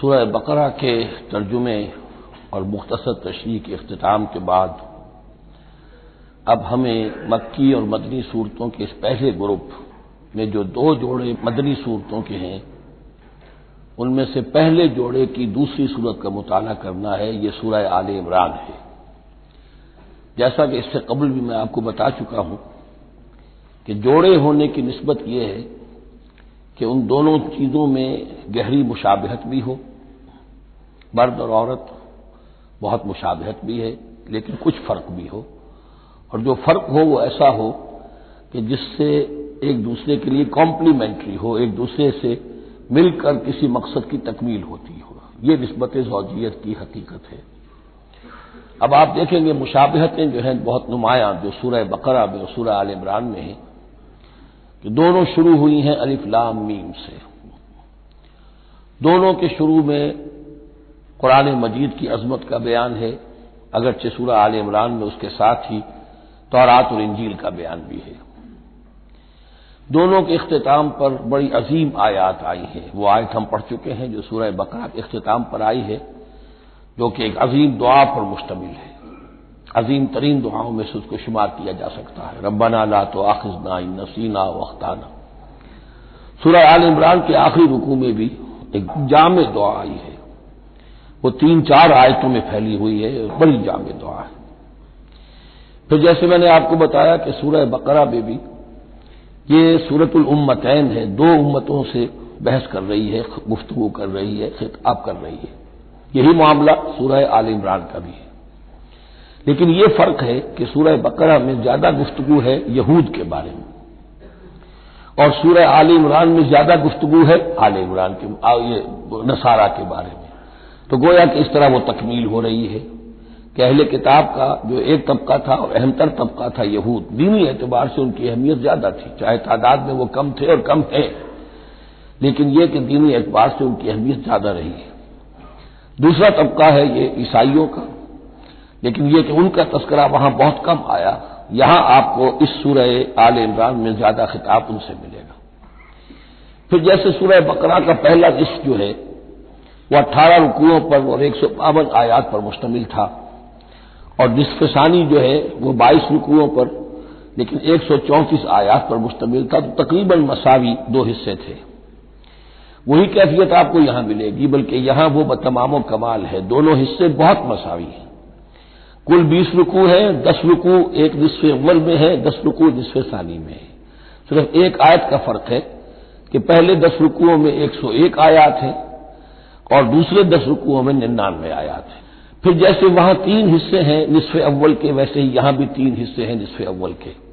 सूरह बकरा के तर्जुमे और मुख्तसर तशरी के अख्ताम के बाद, अब हमें मक्की और मदनी सूरतों के इस पहले ग्रुप में जो दो जोड़े मदनी सूरतों के हैं, उनमें से पहले जोड़े की दूसरी सूरत का मुताला करना है, ये सूरह आल इमरान है। जैसा कि इससे कबल भी मैं आपको बता चुका हूँ कि जोड़े होने की नस्बत यह है कि उन दोनों चीज़ों में गहरी मुशाबहत भी हो। मर्द और औरत, बहुत मुशाबहत भी है, लेकिन कुछ फ़र्क भी हो। और जो फ़र्क हो वो ऐसा हो कि जिससे एक दूसरे के लिए कॉम्प्लीमेंट्री हो, एक दूसरे से मिलकर किसी मकसद की तकमील होती हो। ये नस्बत जौजियत की हकीकत है। अब आप देखेंगे मुशाबहतें जो हैं बहुत नुमाया जो सूरह बकरा में और सूरह आल इमरान में है। कि दोनों शुरू हुई हैं अलिफ्लाम मीम से। दोनों के शुरू में कुरान मजीद की अजमत का बयान है, अगरचे सूरह आल इमरान में उसके साथ ही तौरात और इंजील का बयान भी है। दोनों के अख्ताम पर बड़ी अजीम आयात आई है। वो आयत हम पढ़ चुके हैं जो सूरह बकरा के अख्ताम पर आई है, जो कि एक अजीम दुआ पर मुश्तमिल है। अजीम तरीन दुआओं में से उसको शुमार किया जा सकता है। रब्बाना ला तो आखिजना नसीना वख्ताना। सूरह आल इमरान के आखिरी रुकू में भी एक जाम दुआ आई है। वो तीन चार आयतों में फैली हुई है, बड़ी जाम दुआ है। फिर जैसे मैंने आपको बताया कि सूरह बकरा में भी ये सूरतुल उम्मतैन है, दो उम्मतों से बहस कर रही है, गुफ्तगु कर रही है, खिताब कर रही है। यही मामला सूरह आल इमरान का भी है। लेकिन ये फ़र्क है कि सूरह बकरा में ज़्यादा गुफ्तगु है यहूद के बारे में। और सूरह आल इमरान में ज़्यादा गुफ्तगु है आल इमरान के नसारा के बारे में। तो गोया कि इस तरह वो तकमील हो रही है कि अहले किताब का जो एक तबका था और अहमतर तबका था यहूद, दीनी एतबार से उनकी अहमियत ज़्यादा थी, चाहे तादाद में वो कम थे और कम है। लेकिन यह कि दीनी एतबार से उनकी अहमियत ज़्यादा रही है। दूसरा तबका है ये ईसाइयों का। लेकिन यह कि उनका तस्करा वहाँ बहुत कम आया, यहाँ आपको इस सूरह आल इमरान में ज़्यादा खिताब उनसे मिलेगा। फिर जैसे सूरह बकरा का पहला निष्ठ जो है वह अट्ठारह रुकुओं पर और एक सौ बावन आयात पर मुश्तमिल था। और निसफसानी जो है, वो बाईस रुकुओं पर, लेकिन एक सौ चौंतीस आयात पर मुश्तमिल था तो तकरीबन मसावी दो हिस्से थे। वही कैफियत आपको यहाँ मिलेगी, बल्कि यहाँ वो बतमाम कमाल है। दोनों हिस्से बहुत मसावी हैं। कुल बीस रुकू है, दस रुकू एक निसफ अव्वल में है, दस रुकू निसफ सानी में है। सिर्फ़ एक आयत का फ़र्क है कि पहले दस रुकुओं में एक सौ एक आयात है और दूसरे दस रुकुओं में निन्यानवे आयात है। फिर जैसे वहाँ तीन हिस्से हैं निसफ अव्वल के, वैसे ही यहाँ भी तीन हिस्से हैं निसफ अव्वल के।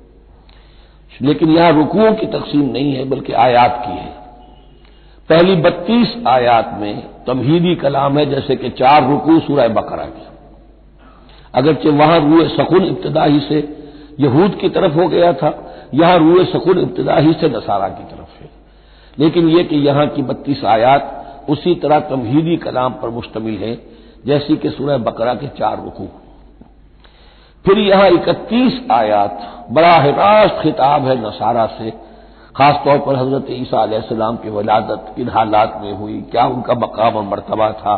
लेकिन यहाँ रुकुओं की तकसीम नहीं है, बल्कि आयात की है। पहली बत्तीस आयात में तमहीदी कलाम है, जैसे कि चार रुकू सूरह बकरा के। अगरचे वहाँ रूए सकुन इब्तदा ही से यहूद की तरफ़ हो गया था, यहाँ रूए सकुन इब्तदा ही से नसारा की तरफ़ है। लेकिन यह कि यहाँ की बत्तीस आयात उसी तरह तमहीदी कलाम पर मुश्तमिल है, जैसी कि सूरह बकरा के चार रुकू। फिर यहाँ इकतीस आयात बराह रास्त खिताब है नसारा से, खासतौर पर हज़रत ईसा की वलादत किन हालात में हुई, क्या उनका मकाम और मरतबा था,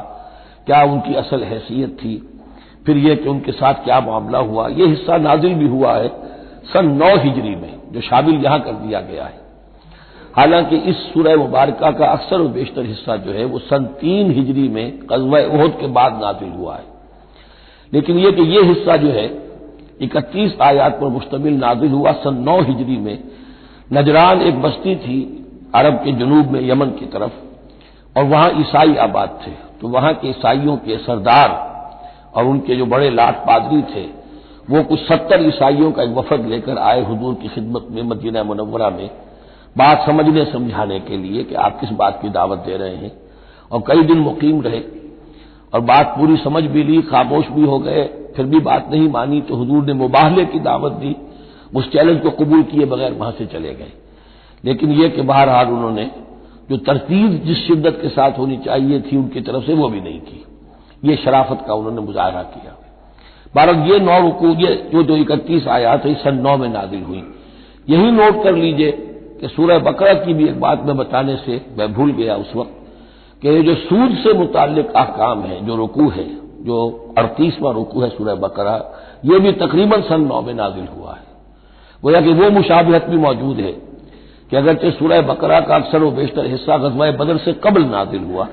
क्या उनकी असल हैसियत थी फिर यह कि उनके साथ क्या मामला हुआ यह हिस्सा नाजिल भी हुआ है सन नौ हिजरी में, जो शामिल यहाँ कर दिया गया है। हालाँकि इस सूरह मुबारक का अक्सर और बेशतर हिस्सा जो है, वो सन तीन हिजरी में कस्बा उहद के बाद नाजिल हुआ है। लेकिन यह कि यह हिस्सा जो है, इकतीस आयात पर मुश्तमिल नाजिल हुआ सन नौ हिजरी में। नजरान एक बस्ती थी अरब के जनूब में यमन की तरफ़, और वहाँ ईसाई आबाद थे। तो वहाँ के ईसाइयों के सरदार और उनके जो बड़े लाट पादरी थे, वो कुछ सत्तर ईसाइयों का एक वफद लेकर आए हजूर की खिदमत में मदीना मुनवरा में, बात समझने, समझाने के लिए कि आप किस बात की दावत दे रहे हैं। और कई दिन मुकीम रहे, और बात पूरी समझ भी ली, खामोश भी हो गए, फिर भी बात नहीं मानी तो हजूर ने मुबाहले की दावत दी, उस चैलेंज को कबूल किए बगैर वहाँ से चले गए। लेकिन यह कि बहरहाल उन्होंने जो तरतीब जिस शिद्दत के साथ होनी चाहिए थी, उनकी तरफ़ से वो भी नहीं की। ये शराफत का उन्होंने मुजाहरा किया। बारह ये नौ रुकू, ये जो जो इकतीस आयात है सन नौ में नादिल हुई। यही नोट कर लीजिए कि सूरह बकरा की भी एक बात मैं बताने से मैं भूल गया उस वक्त कि जो सूद से मुतालिक अहकाम है, जो रुकू है, जो अड़तीसवां रुकू है सूरह बकरा, ये भी तकरीबन सन नौ में नाजिल हुआ है। गोया कि वो मुशाबहत भी मौजूद है कि अगरचे सूरह बकरा का अक्सर व बेशतर हिस्सा गजवा बदर से कबल नाजिल हुआ।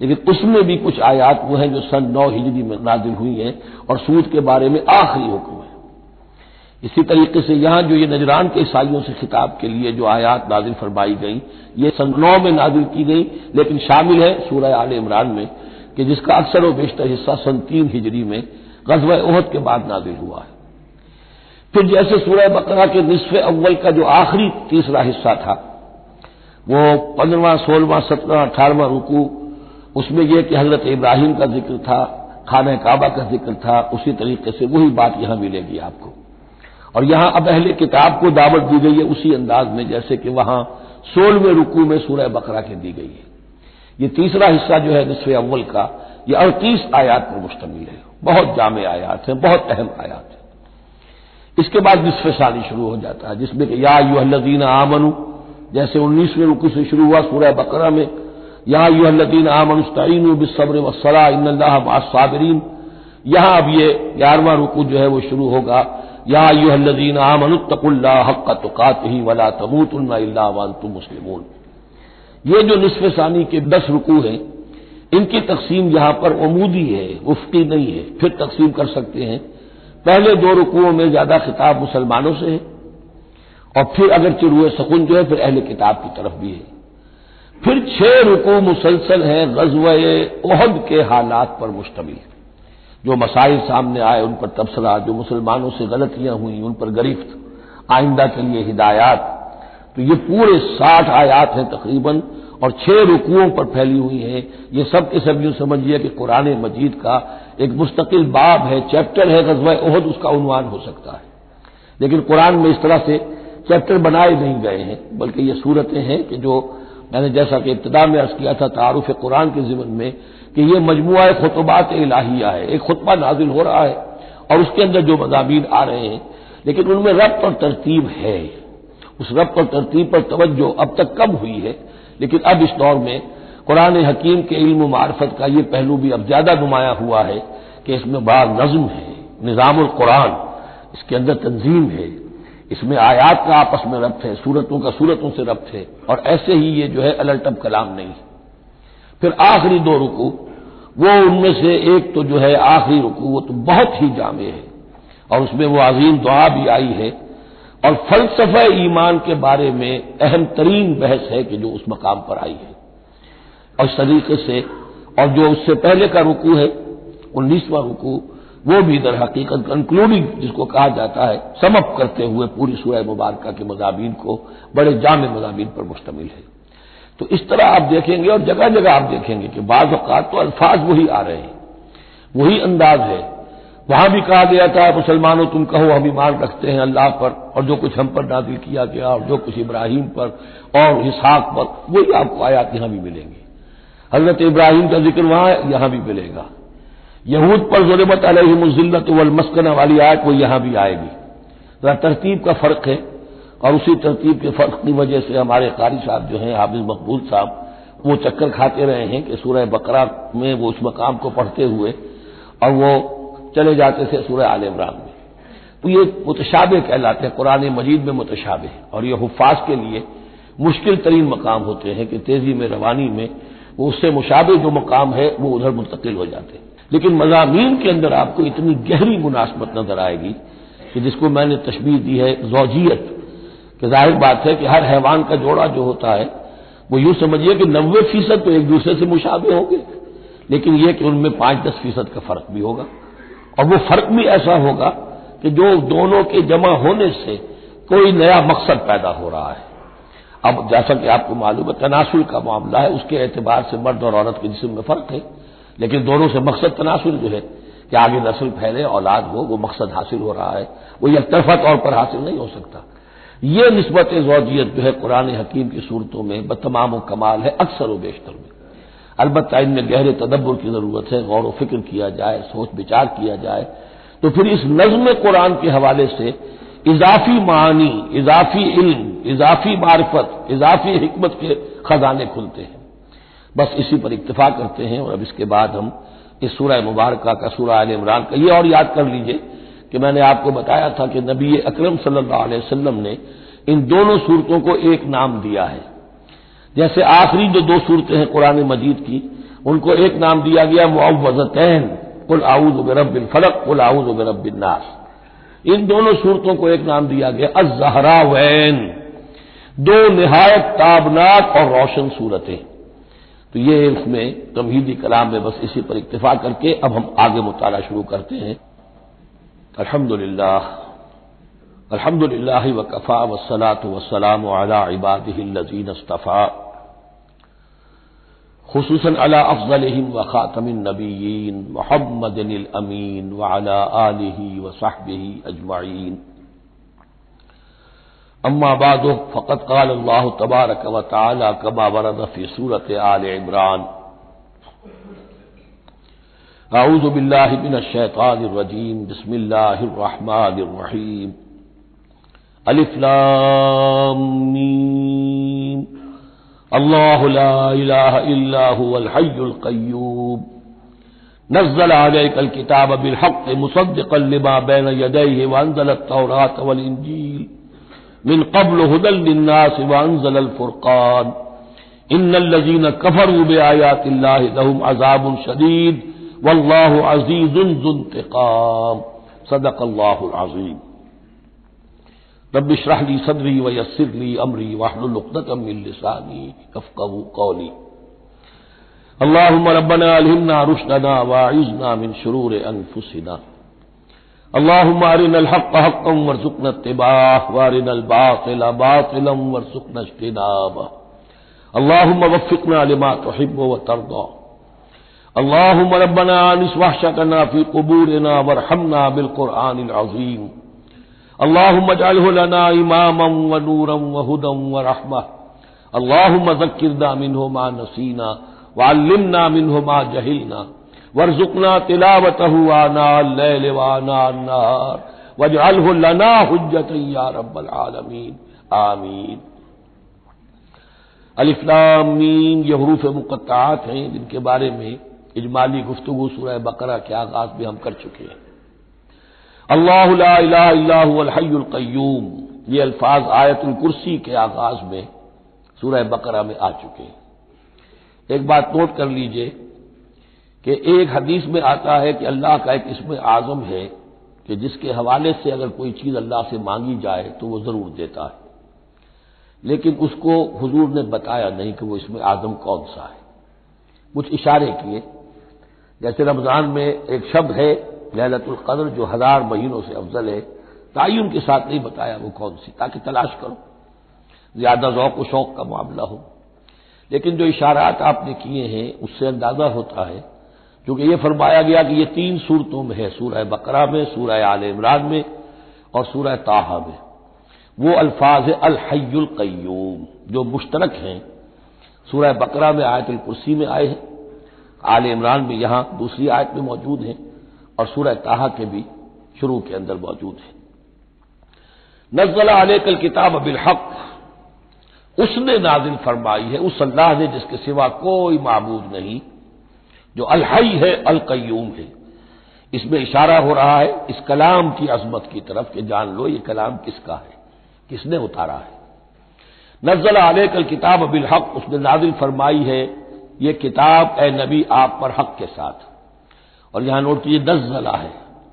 लेकिन उसमें भी कुछ आयात वो हैं जो सन नौ हिजरी में नाजिल हुई हैं और सूद के बारे में आखिरी हुक्म है। इसी तरीके से यहाँ जो ये नजरान के ईसाइयों से खिताब के लिए जो आयात नाजिल फरमाई गई, ये सन नौ में नाजिल की गई, लेकिन शामिल है सूरह आल इमरान में कि जिसका अक्सर व बेशतर हिस्सा सन तीन हिजरी में गजब उहद के बाद नाजिल हुआ है। फिर जैसे सूरह बकरा के निसफ अव्वल का जो आखिरी तीसरा हिस्सा था, वो पंद्रहवा, सोलहवा, सत्रहवा, अठारहवा रुकू उसमें यह कि हज़रत इब्राहिम का ज़िक्र था, खाना काबा का ज़िक्र था, उसी तरीके से वही बात यहाँ मिलेगी आपको। और यहाँ अब अहले किताब को दावत दी गई है उसी अंदाज में, जैसे कि वहाँ सोलहवें रुकू में सूरह बकरा के दी गई है। ये तीसरा हिस्सा जो है निसफ अव्वल का, ये अड़तीस आयात पर मुश्तमिल है। बहुत जाम आयात है, बहुत अहम आयात है। इसके बाद निसफ साली शुरू हो जाता है, जिसमें कि या यूहल्लदीन आमनु, जैसे उन्नीसवें रुकू से शुरू हुआ सूरह बकरा में या यूहल्लदीन आमनुस्तीन बिसब्र वसला इन साबरीन यहाँ अब ये ग्यारहवा रुकू जो है वो शुरू होगा। या यूहल्लदीन आमनुत्तकुल्ला हक तुकात ही वला वन तुम मुस्लिमून। ये जो निसफ सानी के दस रुकू हैं, इनकी तकसीम यहाँ पर अमूदी है उफ्ती नहीं है, फिर तकसीम कर सकते हैं। पहले दो रुकुओं में ज़्यादा खिताब मुसलमानों से है, और फिर अगर चिरुए सकुन जो है, फिर अहल किताब की तरफ़ भी है। फिर छह रुकू मुसलसल हैं गजव ओहद के हालात पर मुश्तमिल। जो मसाइल सामने आए, उन पर तबसरा, जो मुसलमानों से गलतियाँ हुई, उन पर गिरफ्त, आइंदा के लिए हिदायत। तो ये पूरे साठ आयात हैं तकरीबन, और छह रुकुओं पर फैली हुई हैं। ये सब के सब यूँ समझिए कि कुरान मजीद का एक मुस्तकिल बाब है, चैप्टर है गजवा ओहद उसका उनवान हो सकता है। लेकिन कुरान में इस तरह से चैप्टर बनाए नहीं गए हैं, बल्कि ये सूरतें हैं कि जो मैंने जैसा कि इब्तदा में अर्ज़ किया था तारुफ कुरान के जीवन में कि ये मजमुआ खुतबात इलाहिया है, एक खुतबा नाजिल हो रहा है और उसके अंदर जो मजामीन आ रहे हैं, लेकिन उनमें रब्त और तरतीब है। उस रब्त और तरतीब पर तवज्जो अब तक कम हुई है, लेकिन अब इस दौर में कुरान हकीम के इल्म मार्फत का ये पहलू भी अब ज़्यादा नुमाया हुआ है कि इसमें बड़ा नज्म है, निज़ामुल कुरान, इसके अंदर तंजीम है। इसमें आयात का आपस में रब्त है, सूरतों का सूरतों से रब्त है, और ऐसे ही ये जो है अलटब कलाम नहीं फिर आखिरी दो रुकू, वो उनमें से एक तो जो है आखिरी रुकू, वो तो बहुत ही जामे है, और उसमें वो अजीम दुआ भी आई है, और फलसफा ईमान के बारे में अहम तरीन बहस है कि जो उस मकाम पर आई है। और इस तरीके से, और जो उससे पहले का रुकू है, उन्नीसवां रुकू वो भी दर हकीकत कंक्लूडिंग जिसको कहा जाता है समअप करते हुए पूरी सूरह मुबारक के मजामीन को बड़े जाम मजामीन पर मुश्तमिल है। तो इस तरह आप देखेंगे और जगह जगह आप देखेंगे कि बाज तो अल्फाज वही आ रहे हैं। वही अंदाज है। वहाँ भी कहा गया था, मुसलमानों, तुम कहो, हम ईमान रखते हैं अल्लाह पर, और जो कुछ हम पर नादिल किया गया, और जो कुछ इब्राहिम पर, और हिसाक पर, वही आपको आयात यहाँ भी मिलेंगी। हज़रत इब्राहिम का ज़िक्र वहाँ यहाँ भी मिलेगा। यहूद पर जुलमत अलहमजिल्लत वलमस्कना वाली आयत वो यहाँ भी आएगी। जरा तरतीब का फ़र्क है और उसी तरतीब के फ़र्क की वजह से हमारे कारी साहब जो हैं, हाफिज मकबूल साहब, वो चक्कर खाते रहे हैं कि सूरह बकरा में वो उस मकाम को पढ़ते हुए और वो चले जाते थे सूर्य आल इमरान में। तो ये मुतशाबे कहलाते हैं, कुरान मजीद में मुतशाबे और ये हफाज के लिए मुश्किल तरीन मकाम होते हैं कि तेज़ी में, रवानी में, वो उससे मुशाबे जो मकाम है, वो उधर मुंतकिल हो जाते हैं। लेकिन मजामी के अंदर आपको इतनी गहरी मुनासबत नज़र आएगी कि जिसको मैंने तशबीह दी है, जौजियत। कि ज़ाहिर बात है कि हर हैवान का जोड़ा जो होता है, वो यूँ समझिए कि नब्बे फ़ीसद तो एक दूसरे से मुशाबे होंगे। लेकिन यह कि उनमें पाँच दस फ़ीसद का फ़र्क भी होगा। और वो फ़र्क भी ऐसा होगा कि जो दोनों के जमा होने से कोई नया मकसद पैदा हो रहा है। अब जैसा कि आपको मालूम है, तनासुल का मामला है, उसके एतबार से मर्द और औरत के जिसम में फ़र्क है। लेकिन दोनों से मकसद तनासुल जो है कि आगे नस्ल फैले, औलाद हो, वो मकसद हासिल हो रहा है। वो एक तरफा तौर पर हासिल नहीं हो सकता। ये नस्बत जौजियत जो है कुरान हकीम की सूरतों में बतमाम कमाल है, अक्सर व बेशतर में। अलबत् इनमें गहरे तदब्बर की ज़रूरत है, गौर फ़िक्र किया जाए, सोच विचार किया जाए। तो फिर इस नज्म कुरान के हवाले से इजाफी मानी, इजाफी इल्म, इजाफी मार्फत, इजाफी हमत के खजाने खुलते हैं। बस इसी पर इतफा करते हैं और अब इसके बाद हम इस सूरह मुबारक का सूरह आल इमरान का ये और याद कर लीजिए कि मैंने आपको बताया था कि नबी अकरम सल्लल्लाहु अलैहि वसल्लम ने इन दोनों सूरतों को एक नाम दिया है। जैसे आखिरी जो दो सूरतें हैं कुरान मजीद की, उनको एक नाम दिया गया मुआवजतैन कुल आउज बिन फलक, कुल आउज बिन नास। इन दोनों सूरतों को एक नाम दिया गया अजहरा वैन। दो नहायत ताबनाक और रोशन सूरतें। तो ये उसमें तमहीदी कलाम में बस इसी पर इतफा करके अब हम आगे मुताला शुरू करते हैं। अल्हम्दुलिल्लाह। अल्हम्दुलिल्लाह वकफ़ा वसलात वसलाम अला इबादिल्लजीन अस्तफ़ा। खसूस अला अफजलहिम व ख़ातमिन नबीन मोहम्मद अमीन व अला आलिही व साहबिही अजमाइन। अम्मा बाद फ़कत काल अल्लाह तबारक व ताला सूरत आल इमरान। आऊज़ बिल्लाहि मिनश शैतानिर रजीम, बिस्मिल्लाहिर रहमानिर रहीम। अलिफ लाम मीम। अल्लाह इलाहल्लाहुल्हय्युल नज़ल अलैकल किताब बिलहक मुसद्दिक़ल लिमा बैन यदैहि व अंज़ल तौरात वल इंजील। मिन क़ब्ल हुदल लिन्नास व अंज़ल अल फुरक़ान इन्नल लज़ीन कफ़रू बिआयातिल्लाहि लहुम अज़ाबुन शदीद वल्लाहु अज़ीज़ुन ज़ुन्तिक़ाम सदक़ल्लाहुल अज़ीम रब शराहली सदरी व यसरली अमरी वाहलुलतमिलसानी कफ़कू कौली अल्लाहुम रब्बना अलहिमना रुशदना वाइजना मिन शुरूर अनफुसिना अल्लाहुम अरिनल हक़ हक़्क़म वरज़ुक़ना इत्तिबाह वरिनल बातिल बातिलम वरज़ुक़ना इज्तिनाब। अल्लाहुम वफ़िक़ना लिमा तुहिब्बु व तर्दा। अल्लाहुम रब्बना अनिस वहशतना फ़ी क़ुबूरिना वरहमना बिल क़ुरआनिल अज़ीम अल्लाहमजालना इमामम व नूरम व हुदम व रहमा अल्लाहुम जक्किरना मिन्हो मा नसीना वाल्लिमना मिन्हो मा जहिलना। वरजुकना तिलावतहु आना लैल वाना लना हुज्जत या आलमीन। आमीन। अलिफ्लाम मीम, ये हरूफ मुकत्तात हैं, जिनके बारे में इजमाली गुफ्तगु सूरह बकरा के आगाज़ में हम कर चुके हैं। अल्लाहल्लाहल्लाहुल्हय्युल्क़य्यूम ये अल्फाज आयतुल कुर्सी के आगाज़ में, सूरह बकरा में आ चुके हैं। एक बात नोट कर लीजिए कि एक हदीस में आता है कि अल्लाह का एक इसमें आज़म है कि जिसके हवाले से अगर कोई चीज़ अल्लाह से मांगी जाए तो वो ज़रूर देता है। लेकिन उसको हुजूर ने बताया नहीं कि वो इसमें आज़म कौन सा है। कुछ इशारे किए। जैसे रमज़ान में एक शब्द है लहलतुल जो हज़ार महीनों से अफजल है। तयन के साथ नहीं बताया वो कौन सी, ताकि तलाश करो। ज़्यादा जौक व शौक का मामला हो। लेकिन जो इशारात आपने किए हैं, उससे अंदाज़ा होता है क्योंकि यह फरमाया गया कि यह तीन सूरतों में है, सूरह बकरा में, सूरह आल इमरान में और सूरह ताहा में। वो अल्फाज अलहयुल कयूम जो मुश्तरक हैं। सूरह बकरा में आयतुल कुर्सी में आए हैं, आल इमरान में यहाँ दूसरी आयत में मौजूद हैं और सूरह ताहा के भी शुरू के अंदर मौजूद है। नजला अलकल किताब अबिल हक उसने नाजिल फरमाई है, उस अल्लाह ने जिसके सिवा कोई मबूद नहीं। जो अलहई है, अलकयूम है। इसमें इशारा हो रहा है, इस कलाम की अजमत की तरफ़ कि जान लो ये कलाम किसका है, किसने उतारा है। नजल आले कल किताब अबिल हक उसने नादिल फरमाई है, ये किताब ए नबी आप पर हक के साथ। और यहाँ नोट कीजिए नजला है।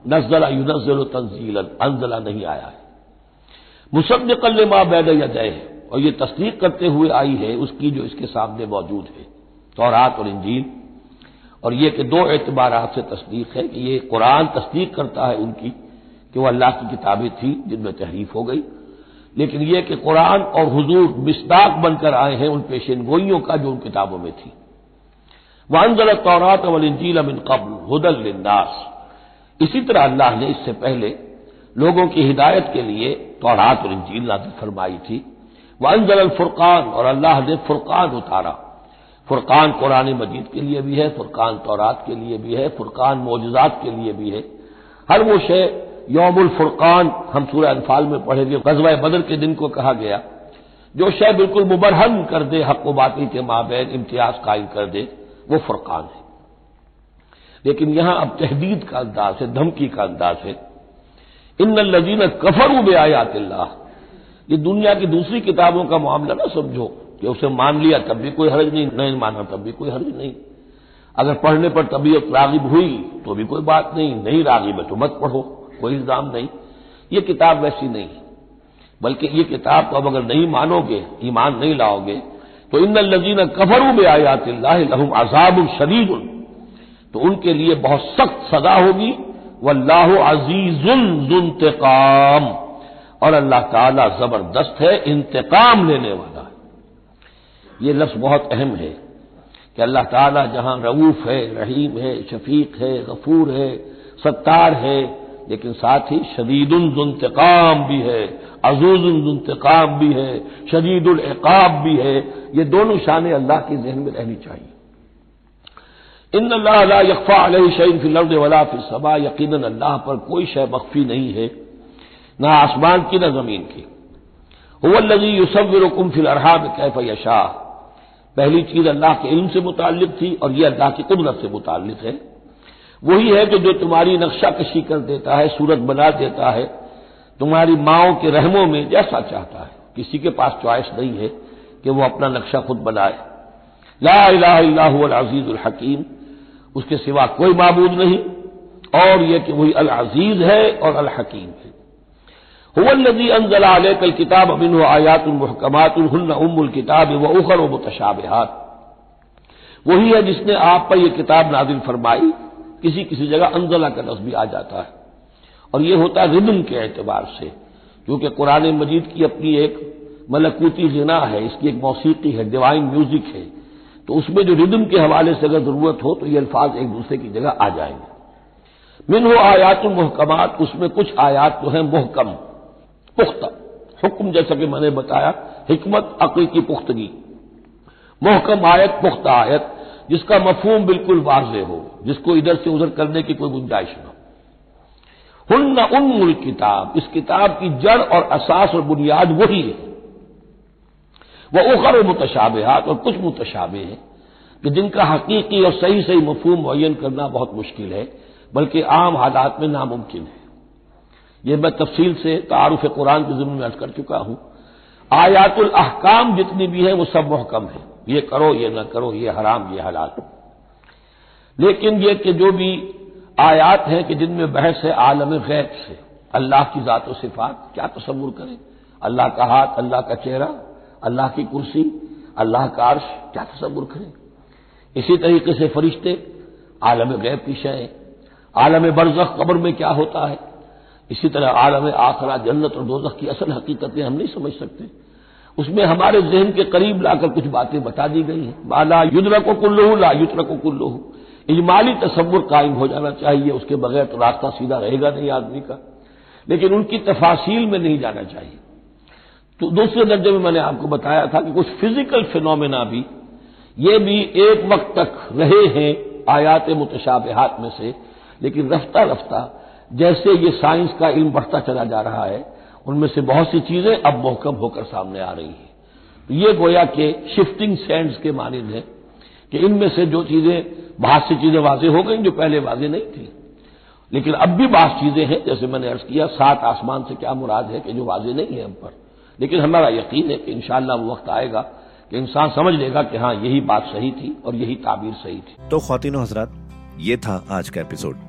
नजला युनजल तंजील अनजला नहीं आया है। मुसद माँ बैद है और ये तस्दीक करते हुए आई है, उसकी जो इसके सामने मौजूद है, तौरात और इंजील। और ये कि दो एतबार से तस्दीक है कि ये कुरान तस्दीक करता है उनकी कि वह अल्लाह की किताबें थी जिनमें तहरीफ हो गई। लेकिन यह कि कुरान और हुजूर मिसदाक बनकर आए हैं उन पेशन गोइयों का जो उन किताबों में थी। वानजल तौरात अवल इंजील अमिन कबल हुदल लिन्नास। इसी तरह अल्लाह ने इससे पहले लोगों की हिदायत के लिए तौरात और इंजील नाजिल फरमाई थी। वानजल फुरकान और अल्लाह ने फुरकान उतारा। फुरकान कुरान मजीद के लिए भी है, फुरकान तौरात के लिए भी है, फुरकान मोजात के लिए भी है। हर वो शे, यौमुल फुरकान, हम सूर्य अनफाल में पढ़ेंगे गजवा बदर के दिन को कहा गया, जो शे बिल्कुल मुबरहन कर दे, हक बातिल के माबेन इम्तियाज़ कायम कर दे, वो फुरकान है। लेकिन यहाँ अब तहदीद का अंदाज है, धमकी का अंदाज है। इन लजीन कफर बे आयातिल्लाह। ये दुनिया की दूसरी किताबों का मामला ना समझो। कि उसे मान लिया, तब भी कोई हर्ज नहीं। नहीं माना, तब भी कोई हर्ज नहीं। अगर पढ़ने पर तबीयत रागिब हुई तो भी कोई बात नहीं। नहीं रागिब है तो मत पढ़ो, कोई इल्ज़ाम नहीं। ये किताब वैसी नहीं। बल्कि ये किताब तो अब अगर नहीं मानोगे, ईमान नहीं लाओगे तो इन लजीन कफरू में आयात लहम अजाब शदीद तो उनके लिए बहुत सख्त सजा होगी। वल्लाह अजीजुल और अल्लाह ताला ज़बरदस्त है इंतकाम लेने वाला। ये लफ्ज बहुत अहम है कि अल्लाह ताला जहाँ रऊफ है, रहीम है, शफीक है, गफूर है, सत्तार है, लेकिन साथ ही शदीदुलतकाम भी है अजूजुलतकाम भी है, शदीदुल एकाब भी है। ये दोनों शानें अल्लाह के जहन में रहनी चाहिए। इन अल्लाह यकफा शैन फिलर्द वला फिर सबा यकीन अल्लाह पर कोई शय मख्फी नहीं है, न आसमान की, न ज़मीन की। हुल्लजी युसविरकुम फिल अरहाब कैफ यशा पहली चीज़ अल्लाह के इल्म से मुतालिक थी और यह अल्लाह की कुदरत से मुतालिक है। वही है कि जो तुम्हारी नक्शा कशी कर देता है, सूरत बना देता है, तुम्हारी माओ के रहमों में जैसा चाहता है। किसी के पास च्वाइस नहीं है कि वो अपना नक्शा खुद बनाए। ला अज़ीज़ हकीम। उसके सिवा कोई मबूद नहीं। और यह कि वही अल अज़ीज़ है और अल हकीम है। हुवल्लजी अनजला कल किताब अबिन आयातमहकमातुल्हन उमुल किताब व उखर मुतशाबहात। वही है जिसने आप पर यह किताब नाजिल फरमाई, किसी किसी जगह अंजला का लफ्ज भी आ जाता है। और यह होता है रिदम के एतबार से क्योंकि कुरान मजीद की अपनी एक मलकूती जना है, इसकी एक मौसीकी है, डिवाइन म्यूज़िक है। तो उसमें जो रिदम के हवाले से अगर ज़रूरत हो तो ये अल्फाज एक दूसरे की जगह आ जाएँगे। मिन हो आयात महकमात, उसमें कुछ आयात जो है मोहकम। पुख्ता। हुक्म जैसा कि मैंने बताया, हिकमत, अकल की पुख्तगी। मोहकम आयत, पुख्ता आयत, जिसका मफहूम बिल्कुल वाजे हो, जिसको इधर से उधर करने की कोई गुंजाइश न हुन्न उन किताब, इस किताब की जड़ और असास और बुनियाद वही है। वह उखर मुतशाबहात और कुछ मुतशाबे हैं, कि जिनका हकीकी और सही सही मफहूम मुन करना बहुत मुश्किल है, बल्कि आम हालात में नामुमकिन है। यह मैं तफसील से तारुफ कुरान के जिम्मे अर्ज़ कर चुका हूँ। आयातुल अहकाम जितनी भी है, वो सब महकम है। ये करो, ये न करो, ये हराम, ये हलाल। लेकिन ये कि जो भी आयात हैं कि जिनमें बहस है, आलम गैब से, अल्लाह की ज़ात सिफात, क्या तस्वुर करें? अल्लाह का हाथ, अल्लाह का चेहरा, अल्लाह की कुर्सी, अल्लाह का अर्श, क्या तस्वुर करें? इसी तरीके से फरिश्ते, आलम गैब की शय आलम बरजख कब्र में क्या होता है? इसी तरह आलम आखरा जन्नत और दोजख की असल हकीकतें हम नहीं समझ सकते। उसमें हमारे जहन के करीब लाकर कुछ बातें बता दी गई हैं। बाला युद्र को कुल्लू ला युद्र को कुल्लू इजमाली तस्वुर कायम हो जाना चाहिए, उसके बगैर तो रास्ता सीधा रहेगा नहीं आदमी का। लेकिन उनकी तफासिल में नहीं जाना चाहिए। तो दूसरे दर्जे में मैंने आपको बताया था कि कुछ फ़िज़िकल फिनोमिना भी, ये भी एक वक्त तक रहे हैं आयात मुतशाबहात में से, लेकिन रफ्ता रफ्ता जैसे ये साइंस का इल्म बढ़ता चला जा रहा है, उनमें से बहुत सी चीज़ें अब मोहकम होकर सामने आ रही हैं। तो ये गोया के शिफ्टिंग सैंड्स के मानद है कि इनमें से जो चीज़ें, बहुत सी चीज़ें वाजे हो गई जो पहले वाजे नहीं थी। लेकिन अब भी बास चीज़ें हैं, जैसे मैंने अर्ज़ किया, सात आसमान से क्या मुराद है कि जो वाजे नहीं है हम पर। लेकिन हमारा यकीन है कि इंशाला वो वक्त आएगा कि इंसान समझ लेगा कि हाँ यही बात सही थी और यही ताबीर सही थी। तो खातिन हजरात, ये था आज का एपिसोड।